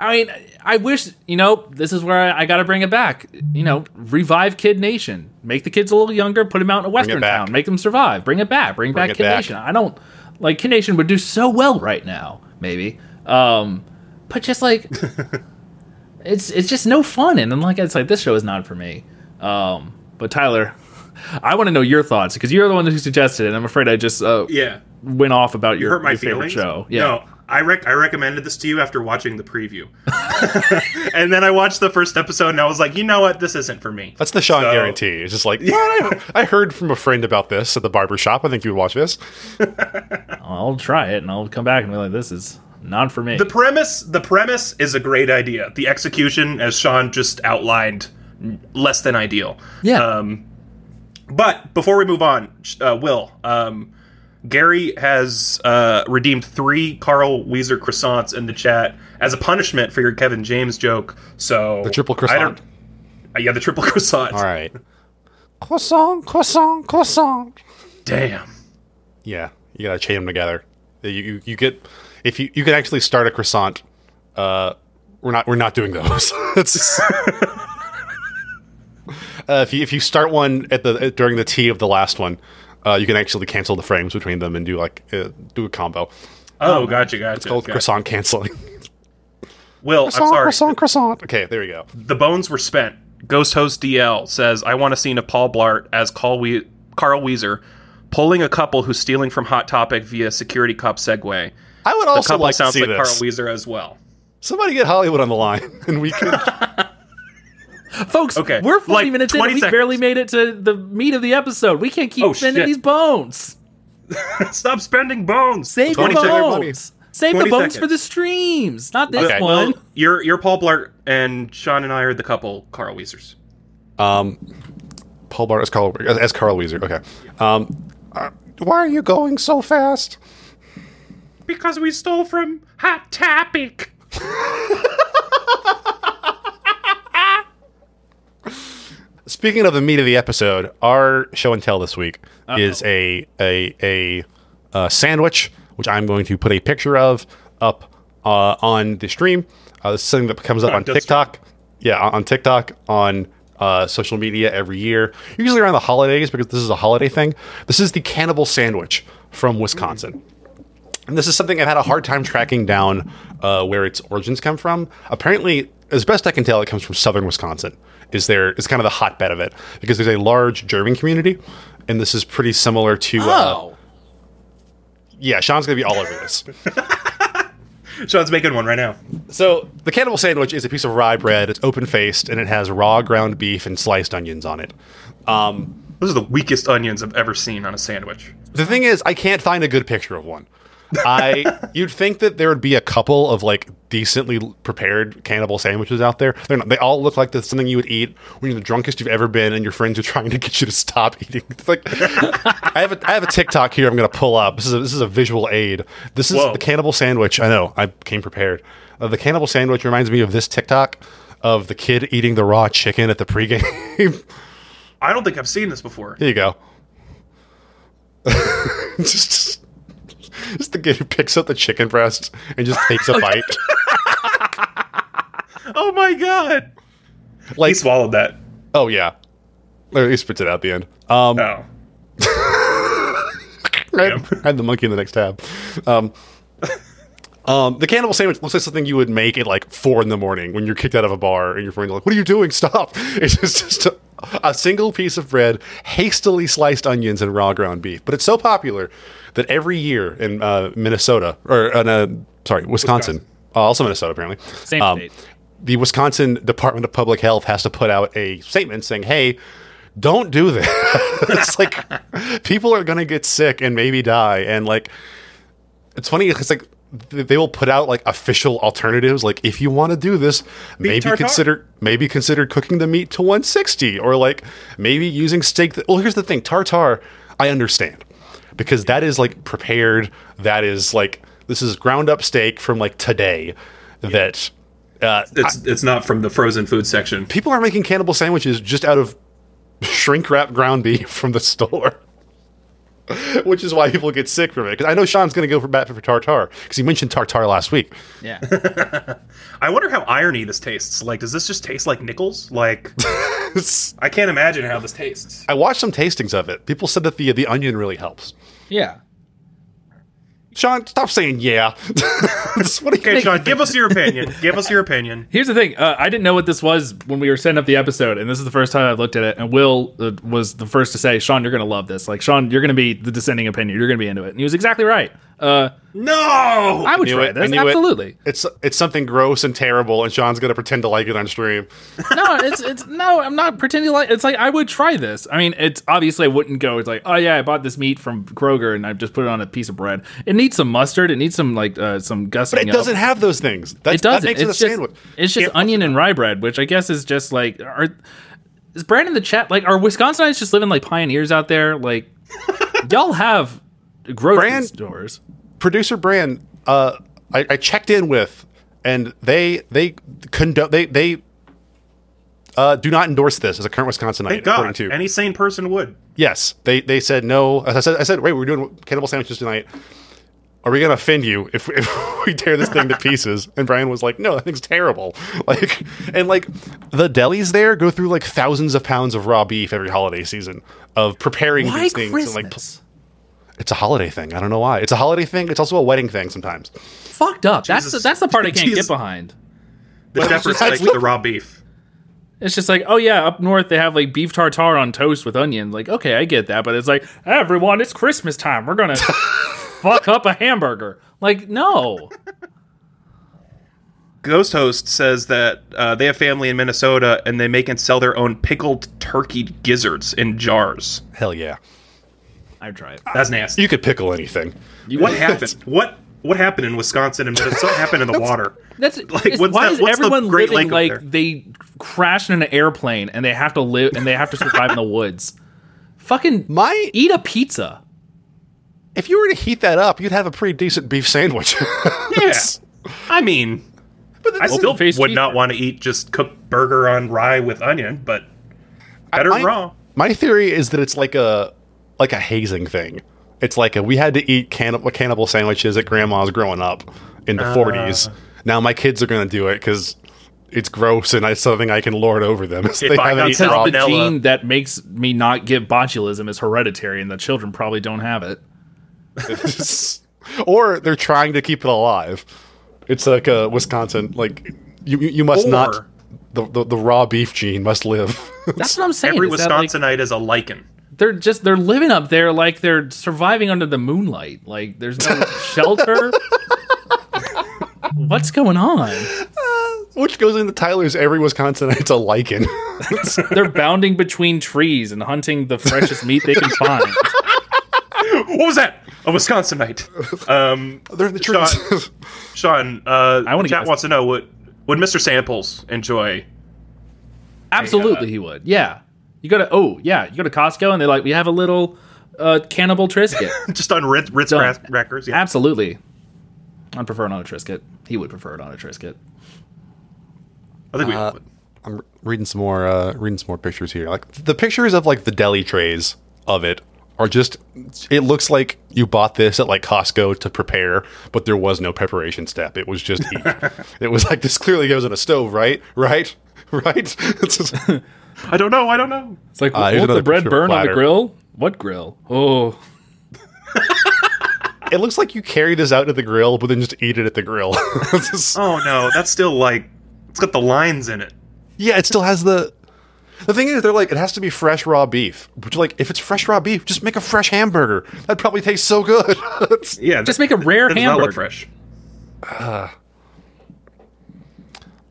I mean, I wish, you know, this is where I, I gotta bring it back. You know, revive Kid Nation. Make the kids a little younger, put them out in a western town, make them survive, bring it back, bring, back Kid back. Nation. I don't, like, Kid Nation would do so well right now, maybe. Um, but just like, it's it's just no fun. And then, like, it's like, this show is not for me. Um, but Tyler, I want to know your thoughts because you're the one who suggested it. and I'm afraid I just uh, yeah. went off about your, hurt my your favorite show. Yeah. No, I rec- I recommended this to you after watching the preview, and then I watched the first episode and I was like, you know what, this isn't for me. that's the Sean So- guarantee it's just like yeah, I, I heard from a friend about this at the barber shop I think you would watch this I'll try it and I'll come back and be like, this is not for me. The premise, the premise is a great idea. The execution, as Sean just outlined, less than ideal. yeah. Um, but before we move on, uh, Will, um, Gary has uh, redeemed three Carl Wheezer croissants in the chat as a punishment for your Kevin James joke. So the triple I croissant don't. Uh, yeah, the triple croissant. all right croissant croissant croissant Damn. Yeah, you gotta chain them together. You, you, you get if you you can actually start a croissant uh, we're not we're not doing those. It's- uh, if you if you start one at the during the tea of the last one, uh, you can actually cancel the frames between them and do like uh, do a combo. Oh, gotcha, gotcha. It's called gotcha. croissant canceling. Will, I'm croissant, sorry. croissant, croissant. Okay, there you go. The bones were spent. Ghost Host DL says, I want a scene of Paul Blart as Carl, we- Carl Wheezer pulling a couple who's stealing from Hot Topic via security cop Segway. I would The also couple like to sounds see like this. Carl Wheezer as well. Somebody get Hollywood on the line, and we can. Folks, Okay, we're 40 like minutes in 20 and we seconds. barely made it to the meat of the episode. We can't keep Oh, spending shit. these bones. Stop spending bones. Save the 20 seconds. bones. Save the bones seconds. for the streams, not this Okay. one. Well, you're you're Paul Blart and Sean and I are the couple Carl Wheezers. Um, Paul Blart as Carl as, as Carl Wheezer. Okay. Um, uh, why are you going so fast? Because we stole from Hot Topic. Speaking of the meat of the episode, our show and tell this week is a a a uh, sandwich, which I'm going to put a picture of up uh, on the stream. Uh, this is something that comes up On TikTok. Yeah, on, on TikTok, on uh, social media every year, usually around the holidays because this is a holiday thing. This is the cannibal sandwich from Wisconsin. And this is something I've had a hard time tracking down uh, where its origins come from. Apparently, as best I can tell, it comes from southern Wisconsin. Is there? Is kind of the hotbed of it because there's a large German community, and this is pretty similar to. Uh, Oh. yeah, Sean's gonna be all over this. Sean's making one right now. so the cannibal sandwich is a piece of rye bread. It's open faced and it has raw ground beef and sliced onions on it. Those are the weakest onions I've ever seen on a sandwich. The thing is, I can't find a good picture of one. I you'd think that there would be a couple of like decently prepared cannibal sandwiches out there. They're not, they all look like something you would eat when you're the drunkest you've ever been, and your friends are trying to get you to stop eating. It's like I have a I have a TikTok here. I'm going to pull up. This is a, this is a visual aid. This is Whoa. the cannibal sandwich. I know. I came prepared. Uh, the cannibal sandwich reminds me of this TikTok of the kid eating the raw chicken at the pregame. I don't think I've seen this before. Here you go. just, just the kid who picks up the chicken breast and just takes a bite. Oh my god! He Like, swallowed that. oh yeah, or he spits it out at the end. Um, Oh. I had, I had the monkey in the next tab. Um, um, the cannibal sandwich looks like something you would make at like four in the morning when you're kicked out of a bar and your friends are like, "What are you doing? Stop!" It's just, just a, a single piece of bread, hastily sliced onions, and raw ground beef. But it's so popular that every year in uh, Minnesota or in, uh, sorry, Wisconsin, Wisconsin. Uh, also Minnesota apparently, Same um, state. the Wisconsin Department of Public Health has to put out a statement saying, "Hey, don't do this." it's like people are going to get sick and maybe die, and like it's funny It's like they will put out like official alternatives. Like if you want to do this, maybe tartare. consider maybe consider cooking the meat to 160, or like maybe using steak. That, well, here's the thing: Tartar, I understand because that is like prepared. That is like this is ground up steak from like today. That uh, It's it's not from the frozen food section. people are making cannibal sandwiches just out of shrink wrap ground beef from the store. Which is why people get sick from it. Because I know Sean's going to go for bat for tartar because he mentioned tartar last week. Yeah. I wonder how irony this tastes. Like, does this just taste like nickels? Like, I can't imagine how this tastes. I watched some tastings of it. People said that the the onion really helps. Yeah. Sean, stop saying yeah. What do you Okay, Sean, give us your opinion. Give us your opinion. Here's the thing. Uh, I didn't know what this was when we were setting up the episode, and this is the first time I've looked at it. And Will uh, was the first to say, "Sean, you're gonna love this. Like, Sean, you're gonna be the dissenting opinion. You're gonna be into it." And he was exactly right. Uh, No. I would try it. This knew it. absolutely. It's it's something gross and terrible, and Sean's going to pretend to like it on stream. no, it's it's no. I'm not pretending like it's like I would try this. I mean, it's obviously I wouldn't go. It's like, oh yeah, I bought this meat from Kroger and I just put it on a piece of bread. It needs some mustard. It needs some like uh, some gusting. But it up. doesn't have those things. That's, It doesn't. That makes it's it a just, sandwich. It's just Yeah. onion and rye bread, which I guess is just like are is Brad in the chat like are Wisconsinites just living like pioneers out there? Like y'all have grocery Brand- stores. producer Brand, uh, I, I checked in with, and they they condo- they they uh, do not endorse this as a current Wisconsinite. Thank according God. to Any sane person would. yes, they they said no. As I said, I said, wait, we're doing cannibal sandwiches tonight. are we gonna offend you if, if we tear this thing to pieces? And Brian was like, no, that thing's terrible. Like, and like the delis there go through like thousands of pounds of raw beef every holiday season of preparing Why these things. Christmas? And like, it's a holiday thing. I don't know why. It's a holiday thing. It's also a wedding thing sometimes. Fucked up. That's the, that's the part I can't Jesus. get behind. The shepherd's just- like the raw beef. It's just like, oh yeah, up north they have like beef tartare on toast with onion. Like, okay, I get that, but it's like, everyone, it's Christmas time. We're gonna fuck up a hamburger. Like, no. Ghost Host says that uh, they have family in Minnesota and they make and sell their own pickled turkey gizzards in jars. Hell yeah. I'd try it. That's nasty. You could pickle anything. What happened? What what happened in Wisconsin and Minnesota? What happened in the water? That's Like, it's- what's why that- is what's everyone Great living like they crashed in an airplane and they have to live and they have to survive in the woods? Fucking My eat a pizza. if you were to heat that up, you'd have a pretty decent beef sandwich. Yeah. I mean, but I still Open-faced would not want to eat just cooked burger on rye with onion, but better my, raw. My theory is that it's like a like a hazing thing. It's like a, we had to eat cannibal, cannibal sandwiches at grandma's growing up in the 40s. Ah. Now my kids are going to do it because it's gross and it's something I can lord over them. So If they I haven't got eaten Because raw. the gene that makes me not get botulism is hereditary, and the children probably don't have it. or they're trying to keep it alive. It's like a Wisconsin, like you you you must not the, the the raw beef gene must live. That's what I'm saying. Every is that, like, Wisconsinite is a lichen. They're just they're living up there like they're surviving under the moonlight. Like there's no shelter. What's going on? Which goes into Tyler's every Wisconsinite's a lichen. They're bounding between trees and hunting the freshest meat they can find. What was that? A Wisconsinite. Um, They're in the trees. Sean, uh, I wanna chat get- wants to know would would Mr. Samples enjoy? Absolutely, he would. Yeah, you go to oh yeah, you go to Costco and they're like, we have a little uh, cannibal Triscuit. Just on Ritz, Ritz Done. crackers? Yeah. Absolutely, I'd prefer it on a Triscuit. He would prefer it on a Triscuit. I think we Uh, would. I'm reading some more uh, reading some more pictures here. Like the pictures of like the deli trays of it are just it looks like you bought this at like Costco to prepare, but there was no preparation step. It was just eat. it was like this clearly goes in a stove, right? Right? Right? It's just- I don't know. I don't know. It's like, Uh, here's won't the bread picture of burn on the grill? What grill? Oh, it looks like you carry this out to the grill, but then just eat it at the grill. Just- Oh no, that's still like it's got the lines in it. yeah, it still has the the thing is, they're like, it has to be fresh raw beef. Which, like, if it's fresh raw beef, just make a fresh hamburger. That probably tastes so good. Yeah, just make a rare that does not hamburger. look fresh.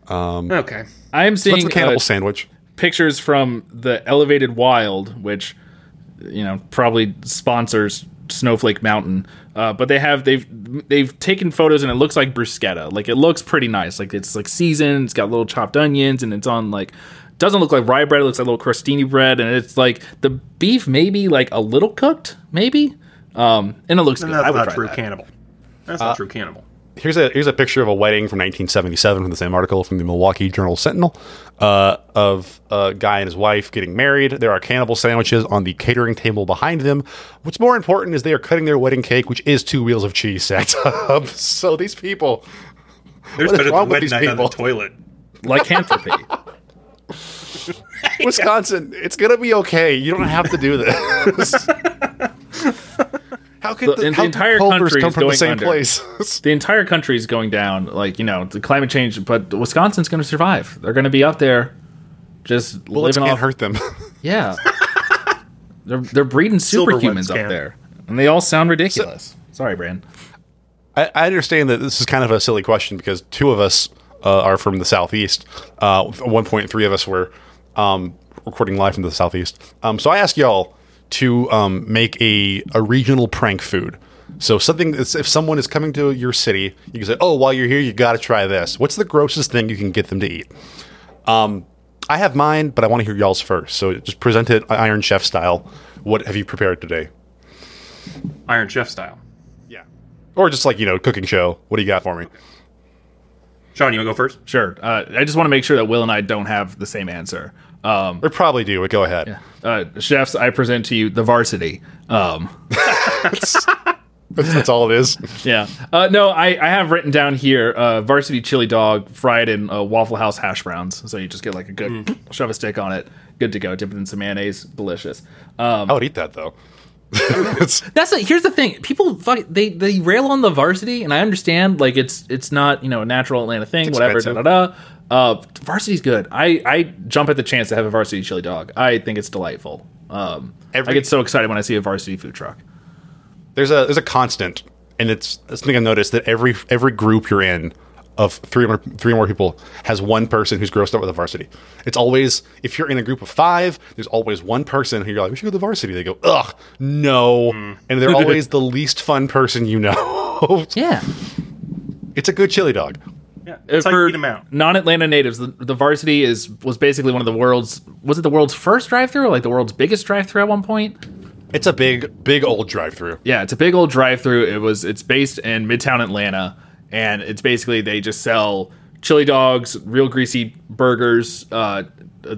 um. Okay. I am seeing That's seeing the cannibal uh, sandwich. Pictures from the Elevated Wild, which you know probably sponsors Snowflake Mountain. Uh, but they have they've they've taken photos and it looks like bruschetta. Like it looks pretty nice. Like it's like seasoned. It's got little chopped onions and it's on like doesn't look like rye bread. It looks like little crostini bread and it's like the beef maybe like a little cooked maybe. Um, and it looks good. That's I would not try true that. cannibal. That's not true cannibal. Here's a here's a picture of a wedding from 1977 from the same article from the Milwaukee Journal Sentinel uh, of a guy and his wife getting married. There are cannibal sandwiches on the catering table behind them. What's more important is they are cutting their wedding cake, which is two wheels of cheese stacked up. So these people, There's what is better wrong than with wedding these night on the people? toilet. Lycanthropy. Wisconsin, it's gonna be okay. You don't have to do this. How could The- the, and the entire could country come is from the same under. place? the entire country is going down. Like you know, the climate change, but Wisconsin's going to survive. They're going to be up there, just Bullets living can't off. hurt them. Yeah, they're they're breeding superhumans up there, and they all sound ridiculous. Sorry, Brand. I, I understand that this is kind of a silly question because two of us uh, are from the southeast. Uh, at one point, three of us were um, recording live from the southeast. Um, so I ask y'all to um, make a, a regional prank food. So something that's, if someone is coming to your city, you can say, "Oh, while you're here, you got to try this." What's the grossest thing you can get them to eat? Um, I have mine, but I want to hear y'all's first. So just present it Iron Chef style. What have you prepared today? Iron Chef style. Yeah, or just like you know, cooking show. What do you got for me? Sean, you want to go first? Sure. Uh, I just want to make sure that Will and I don't have the same answer. Um, Or probably do. But go ahead. uh, chefs, I present to you the varsity. Um, That's, that's all it is. Yeah. Uh, no, I, I have written down here uh, varsity chili dog fried in uh, Waffle House hash browns. So you just get like a good shove a stick on it, good to go. Dip it in some mayonnaise, delicious. Um, I would eat that though. That's it. Here's the thing: people fuck, they they rail on the varsity, and I understand like it's it's not you know a natural Atlanta thing, It's whatever. Da da da. Uh, varsity's good. I I jump at the chance to have a varsity chili dog. I think it's delightful. Um, Every- I get so excited when I see a varsity food truck. there's a there's a constant, and it's it's something I noticed that every every group you're in of three or three or more people has one person who's grossed out with the varsity. It's always if you're in a group of five, there's always one person who you're like, we should go to the varsity. They go, ugh, no, and they're always the least fun person you know. Yeah. it's a good chili dog. Yeah, that's how you for eat 'em out. non-Atlanta natives, the, the varsity is was basically one of the world's was it the world's first drive-through or like the world's biggest drive-through at one point? It's a big big old drive through. Yeah, it's a big old drive-through. It was it's based in Midtown Atlanta, and it's basically they just sell chili dogs, real greasy burgers, uh,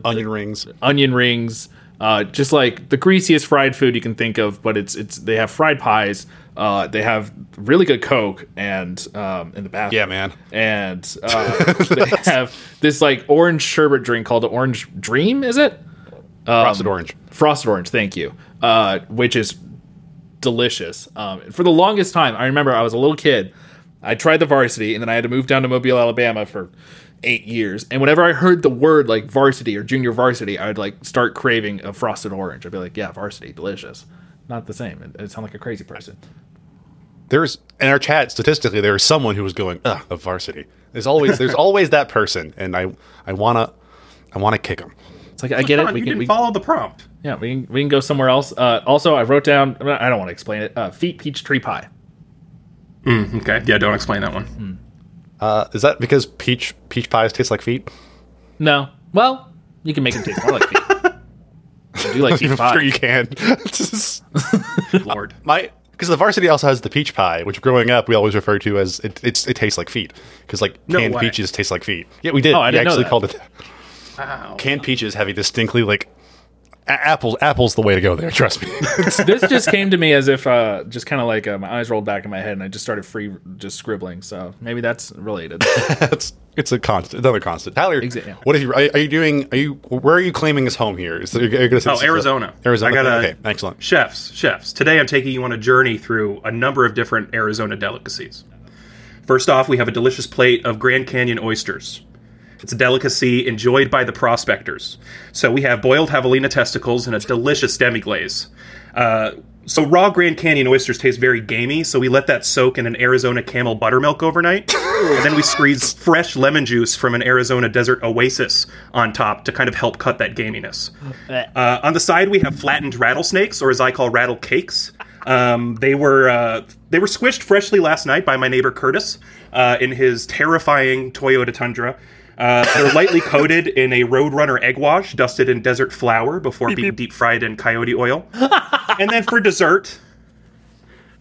Onion rings. onion rings, uh, just like the greasiest fried food you can think of. But it's it's they have fried pies. Uh, they have really good Coke and um, in the bathroom. Yeah, man. And uh, they have this like orange sherbet drink called the Orange Dream. Is it? Frosted orange. frosted orange thank you uh, which is delicious um, for the longest time i remember i was a little kid i tried the varsity and then i had to move down to mobile alabama for eight years and whenever i heard the word like varsity or junior varsity i would like start craving a frosted orange. I'd be like yeah varsity delicious. Not the same. It, it sound like a crazy person. There's in our chat statistically there is someone who was going ugh the varsity. There's always there's always that person and i i wanna i wanna kick him it's like i get it. We you can didn't we, follow the prompt. yeah we can, we can go somewhere else. Uh, also i wrote down i don't want to explain it uh, feet peach tree pie. Mm, Okay, yeah, don't explain that one. Uh is that because peach peach pies taste like feet No. Well, you can make them taste more like feet. I do like peach i'm pie. sure you can Lord. my because the varsity also has the peach pie which growing up we always referred to as it, it's it tastes like feet because like No canned way. peaches taste like feet yeah we did Oh, I we didn't know actually that. called it Wow. canned peaches have a distinctly like a- apples apples the way to go there trust me this just came to me as if uh, just kind of like uh, my eyes rolled back in my head and I just started free just scribbling. So maybe that's related. it's it's a constant another constant tyler Exa- yeah. what have you are, are you doing are you where are you claiming is home here is there, are you gonna say Oh, this is a- Arizona. arizona I got a okay excellent Chefs, chefs. Today I'm taking you on a journey through a number of different Arizona delicacies. First off, we have a delicious plate of Grand Canyon oysters. It's a delicacy enjoyed by the prospectors. So we have boiled javelina testicles and a delicious demi-glaze. Uh, so raw Grand Canyon oysters taste very gamey, so we let that soak in an Arizona camel buttermilk overnight. and then we squeeze fresh lemon juice from an Arizona desert oasis on top to kind of help cut that gaminess. Uh, on the side, we have flattened rattlesnakes, or as I call rattle cakes. Um, they were uh, they were squished freshly last night by my neighbor Curtis uh, in his terrifying Toyota Tundra. Uh, they're lightly coated in a Roadrunner egg wash, dusted in desert flour before being deep fried in coyote oil. and then for dessert,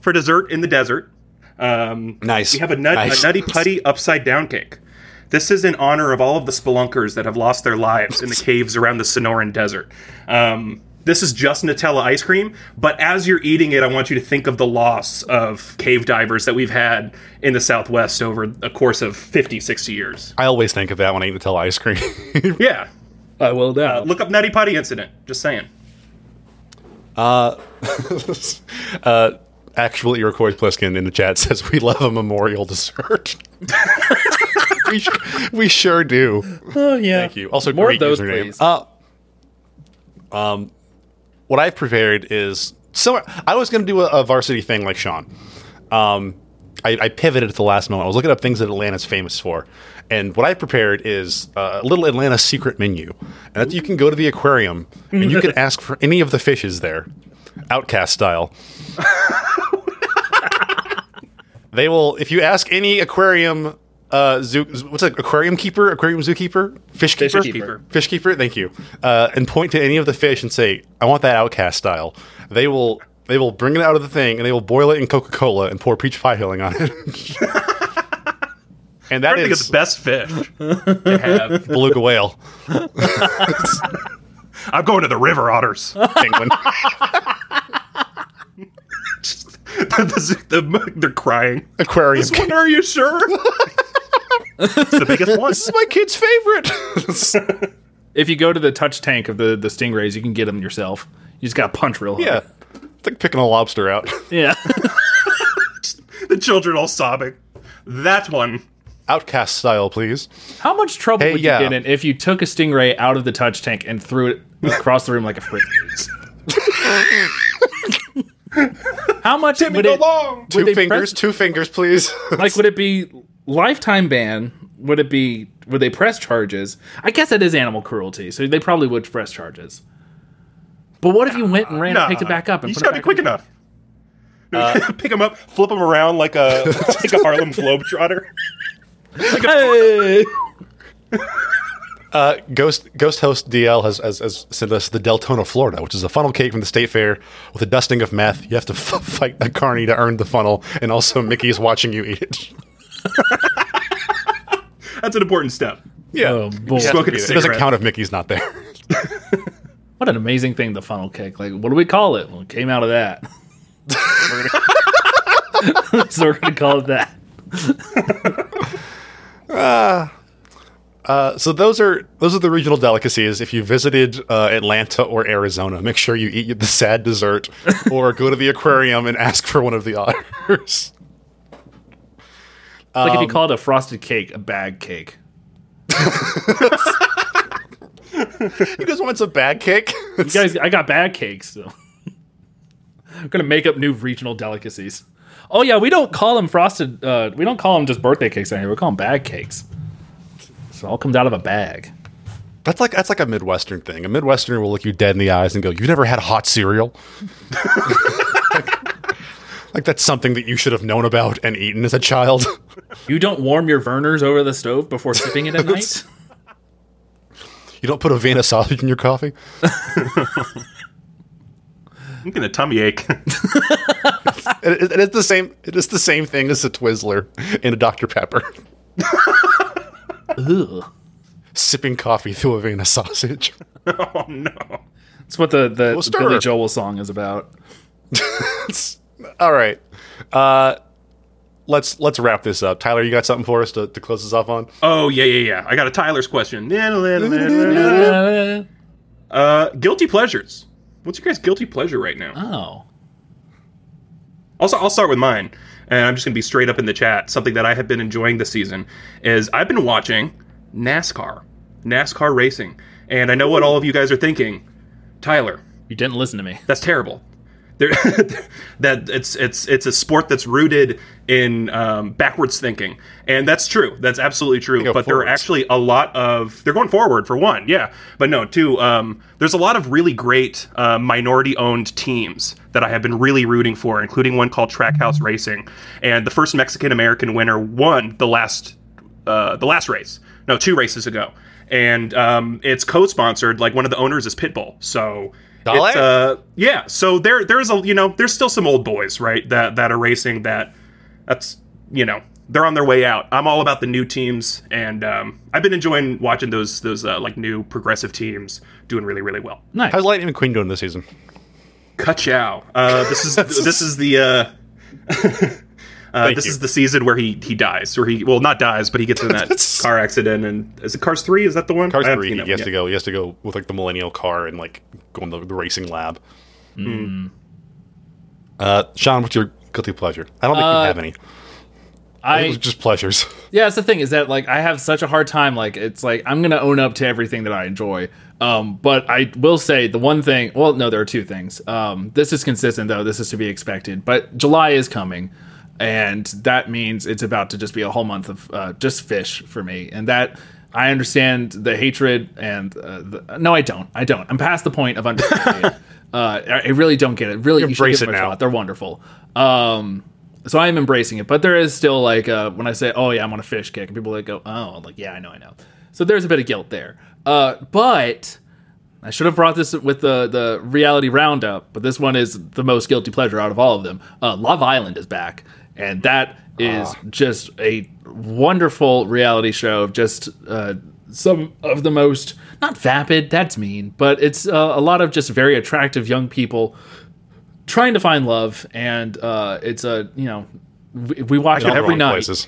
for dessert in the desert, um, Nice. we have a, nut, Nice. a nutty putty upside down cake. This is in honor of all of the spelunkers that have lost their lives in the caves around the Sonoran Desert. Um, this is just Nutella ice cream, but as you're eating it, I want you to think of the loss of cave divers that we've had in the Southwest over a course of 50, 60 years. I always think of that when I eat Nutella ice cream. Yeah. I will now. Uh, look up Nutty Putty incident. Just saying. uh, actual Iroquois Pliskin in the chat says we love a memorial dessert. we, sh- we sure do. oh yeah. Thank you. Also, more great of those, username. please. Uh, um, what I've prepared is so I was going to do a, a varsity thing like Sean. Um, I, I pivoted at the last moment. I was looking up things that Atlanta's famous for, and what I prepared is uh, a little Atlanta secret menu, and you can go to the aquarium and you can ask for any of the fishes there, OutKast style. they will if you ask any aquarium. Uh, zoo, what's it? Aquarium keeper, aquarium zookeeper, fish keeper, Fish keeper. fish keeper. Thank you. Uh, and point to any of the fish and say, "I want that OutKast style." They will they will bring it out of the thing and they will boil it in Coca Cola and pour peach pie filling on it. and that I think it's the best fish to have. beluga whale I'm going to the river otters. penguin. the, the, they're crying. Aquarium. This one, are you sure? It's the biggest one. This is my kid's favorite. If you go to the touch tank of the the stingrays, you can get them yourself. You just got to punch real hard. yeah. It's like picking a lobster out. Yeah. The children all sobbing. That one. OutKast style, please. How much trouble Hey, would yeah. you get in if you took a stingray out of the touch tank and threw it across the room like a frisbee? How much Timmy, would go it, long. would Two fingers, press- two fingers, please. like would it be lifetime ban? Would it be would they press charges? I guess that is animal cruelty, so they probably would press charges. But what if you went and ran Nah, and picked it back up and you put just gotta be quick in- enough. Pick them up, flip them around like a like a Harlem Globetrotter. Hey! Uh, Ghost Ghost host DL has, has, has sent us the Deltona, Florida, which is a funnel cake from the state fair with a dusting of meth. You have to f- fight a carny to earn the funnel, and also Mickey is watching you eat it. That's an important step. Yeah, Oh, boy. Smoking a it doesn't count if Mickey's not there. What an amazing thing, the funnel cake. Like, what do we call it? Well, it came out of that. so we're going to call it that. Uh, so those are those are the regional delicacies. If you visited uh, Atlanta or Arizona, make sure you eat the sad dessert, or go to the aquarium and ask for one of the otters. Like if Um, you called a frosted cake a bag cake. You guys want some bag cake? You guys, I got bag cakes. So. I'm going to make up new regional delicacies. Oh, yeah, we don't call them frosted, uh, we don't call them just birthday cakes anymore. We call them bag cakes. So it all comes out of a bag. That's like that's like a Midwestern thing. A Midwesterner will look you dead in the eyes and go, "You've never had hot cereal." like, like that's something that you should have known about and eaten as a child. You don't warm your Vernors over the stove before sipping it at night? you don't put a Vienna sausage in your coffee. I'm getting a tummy ache. It, it- it's the same. It is the same thing as a Twizzler and a Dr Pepper. Ugh. Sipping coffee through a Vienna sausage. oh no. That's what the, the stir. Billy Joel song is about. All right. Uh, let's let's wrap this up. Tyler, you got something for us to, to close this off on? Oh yeah, yeah, yeah. I got a Tyler's question. Uh, Uh, guilty pleasures. What's your guys' guilty pleasure right now? oh. Also, I'll start with mine, and I'm just gonna be straight up in the chat. Something that I have been enjoying this season is I've been watching NASCAR, NASCAR racing, and I know what all of you guys are thinking. Tyler, You didn't listen to me. that's terrible. There, that it's it's it's a sport that's rooted in um, backwards thinking, and that's true. That's absolutely true. But there are actually a lot of they're going forward for one, yeah. But no, two. Um, there's a lot of really great uh, minority-owned teams that I have been really rooting for, including one called Trackhouse Racing, and the first Mexican American winner won the last uh, the last race. No, two races ago, and um, it's co-sponsored. Like one of the owners is Pitbull, so. Dale? It's, uh, yeah, so there there's a you know there's still some old boys right that that are racing that that's you know they're on their way out. I'm all about the new teams, and um, I've been enjoying watching those those uh, like new progressive teams doing really really well. Nice. How's Lightning McQueen doing this season? Kachow. Uh, this is this is the uh, uh, this you. is the season where he he dies or he well not dies but he gets in that car accident and is it Cars three is that the one Cars I haven't three. He has yet. to go. He has to go with like the millennial car and like go in the, the racing lab. Uh, Sean, what's your guilty pleasure? I don't think Uh, you have any. It I was just pleasures. Yeah, that's the thing is that like I have such a hard time. Like it's like I'm gonna own up to everything that I enjoy. Um, but I will say the one thing. Well, no, there are two things. Um, this is consistent though. This is to be expected. But July is coming, and that means it's about to just be a whole month of uh, just Phish for me. And that I understand the hatred and uh, the, no, I don't. I don't. I'm past the point of understanding it. Uh, I really don't get it. Really, embrace it now. They're wonderful. Um, so I am embracing it, but there is still like uh, when I say, "Oh yeah, I'm on a Phish kick," and people like go, "Oh, I'm like yeah, I know, I know." So there's a bit of guilt there. Uh, but I should have brought this with the the reality roundup, but this one is the most guilty pleasure out of all of them. Uh, Love Island is back, and that is Ah. just a wonderful reality show of just uh, some of the most not vapid. That's mean, but it's uh, a lot of just very attractive young people trying to find love, and uh, it's a you know we, we watch it every night. places.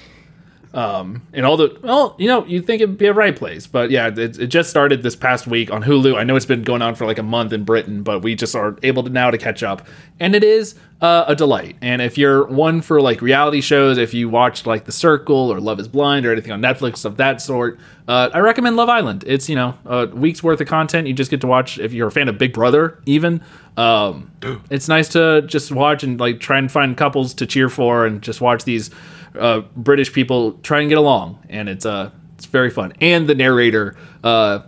And all the well, you know, you think it'd be a right place, but yeah, it, it just started this past week on Hulu. I know it's been going on for like a month in Britain, but we just are able to now to catch up, and it is uh, a delight. And if you're one for like reality shows, if you watched like The Circle or Love Is Blind or anything on Netflix of that sort, uh, I recommend Love Island. It's you know a week's worth of content. You just get to watch if you're a fan of Big Brother, even. Um, it's nice to just watch and like try and find couples to cheer for and just watch these uh, British people try and get along, and it's uh it's very fun. And the narrator, uh,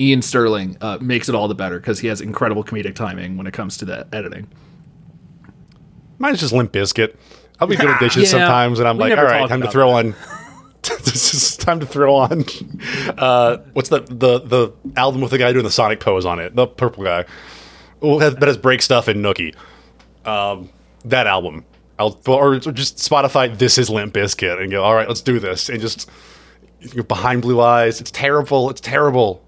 Iain Stirling, uh, makes it all the better because he has incredible comedic timing when it comes to the editing. Mine's just Limp Bizkit. I'll be doing dishes Yeah, sometimes, and I'm like, all right, time to throw on. this is time to throw on. Uh, what's the the the album with the guy doing the Sonic pose on it? The purple guy. Well, that has break stuff and Nookie. Um, that album. I'll or just Spotify. This is Limp Bizkit, and go. All right, let's do this, and just you're behind blue eyes. It's terrible. It's terrible.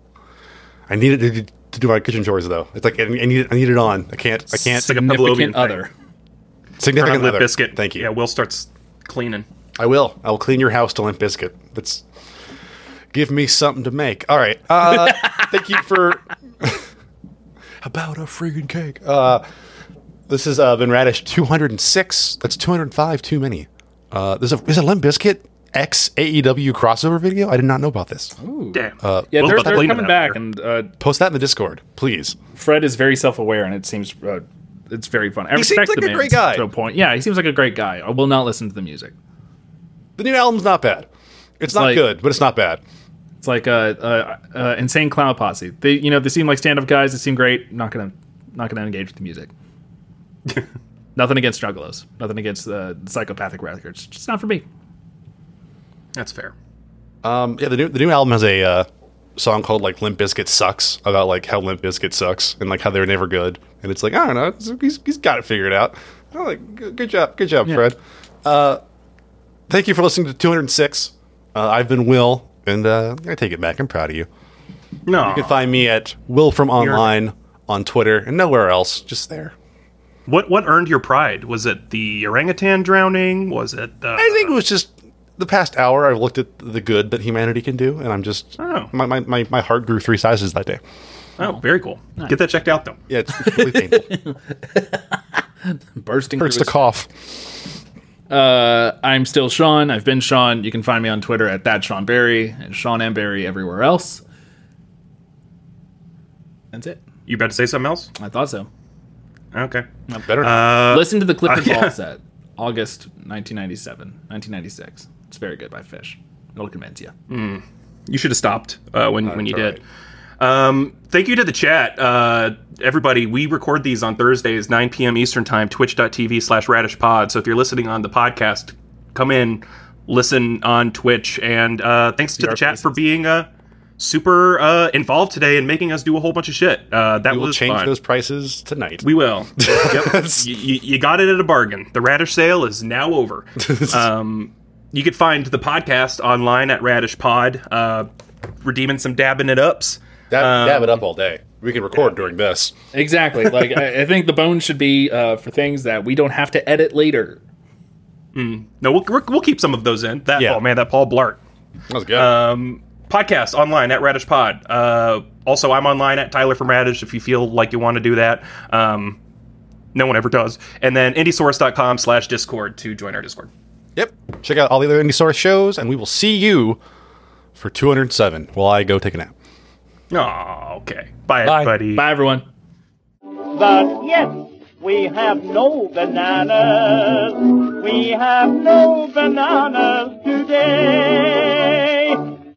I need it to, to do my kitchen chores though. It's like I need it. I need it on. I can't. I can't. It's like a Pavlovian Significant thing. other. Turn Significant Limp other. Biscuit. Thank you. Yeah, Will starts cleaning. I will. I will clean your house to Limp Bizkit. That's give me something to make. All right. Uh, thank you for about a freaking cake. Uh, this has uh, been Radish 206. That's 205 too many. Uh, there's a there's a Limp Bizkit X AEW crossover video. I did not know about this. Damn. Yeah, they're, they're coming out back, there. and uh, Post that in the Discord, please. Fred is very self-aware, and it seems uh, it's very fun. I He seems like the a man great guy. to a point. Yeah, he seems like a great guy. I will not listen to the music. The new album's not bad. It's, not like- good, but it's not bad. It's like a, a, a insane clown posse. They, you know, they seem like stand-up guys. They seem great. Not gonna, not gonna engage with the music. Nothing against Juggalos. Nothing against uh, psychopathic records. Just not for me. That's fair. Um, yeah, the new the new album has a uh, song called like "Limp Bizkit Sucks" about like how Limp Bizkit sucks and like how they're never good. And it's like I don't know, he's, he's got to figure it figured out. I'm like, good, good job, good job, Fred. Uh, thank you for listening to 206. Uh, I've been Will, and uh, I take it back. I'm proud of you. No. You can find me at Will from Online on Twitter and nowhere else, just there. What what earned your pride? Was it the orangutan drowning? Was it uh, I think it was just the past hour. I've looked at the good that humanity can do, and I'm just Oh. my, my, my, my heart grew three sizes that day. Oh, very cool. Get that checked out though. Yeah, it's, it's really painful. Bursting hurts through to his- cough. Uh, I'm still Sean. I've been Sean. You can find me on Twitter at that Sean Barry and Sean and Barry everywhere else. That's it. You about to say something else? I thought so. Okay. Better. Uh, Listen to the Clifford uh, yeah. Ball set, August 1997, 1996. It's very good by Phish. It'll convince you. You should have stopped uh, when when you all did. Um, thank you to the chat, uh, everybody. We record these on Thursdays, 9 p.m. Eastern Time, twitch.tv slash radishpod. So if you're listening on the podcast, come in, listen on Twitch. And uh, thanks to the chat for being uh, super uh, involved today and making us do a whole bunch of shit. Uh, that we will was change fun. those prices tonight. We will. yep. you, you- you got it at a bargain. The Radish sale is now over. um, you can find the podcast online at Radish Pod, uh, redeeming some dabbing it ups. dab, Um, dab it up all day. We can record during this. Exactly. Like I, I think the bone should be uh, for things that we don't have to edit later. No, we'll, we'll we'll keep some of those in. That Yeah. oh man, that Paul Blart That was good. um, podcast online at Radish Pod. Uh, also, I'm online at Tyler from Radish if you feel like you want to do that. Um, no one ever does. And then indiesource.com slash discord to join our Discord. yep. Check out all the other Indie Source shows, and we will see you for 207 while I go take a nap. Oh, okay. Bye, Bye. everybody. Bye, everyone. But yes, we have no bananas. We have no bananas today.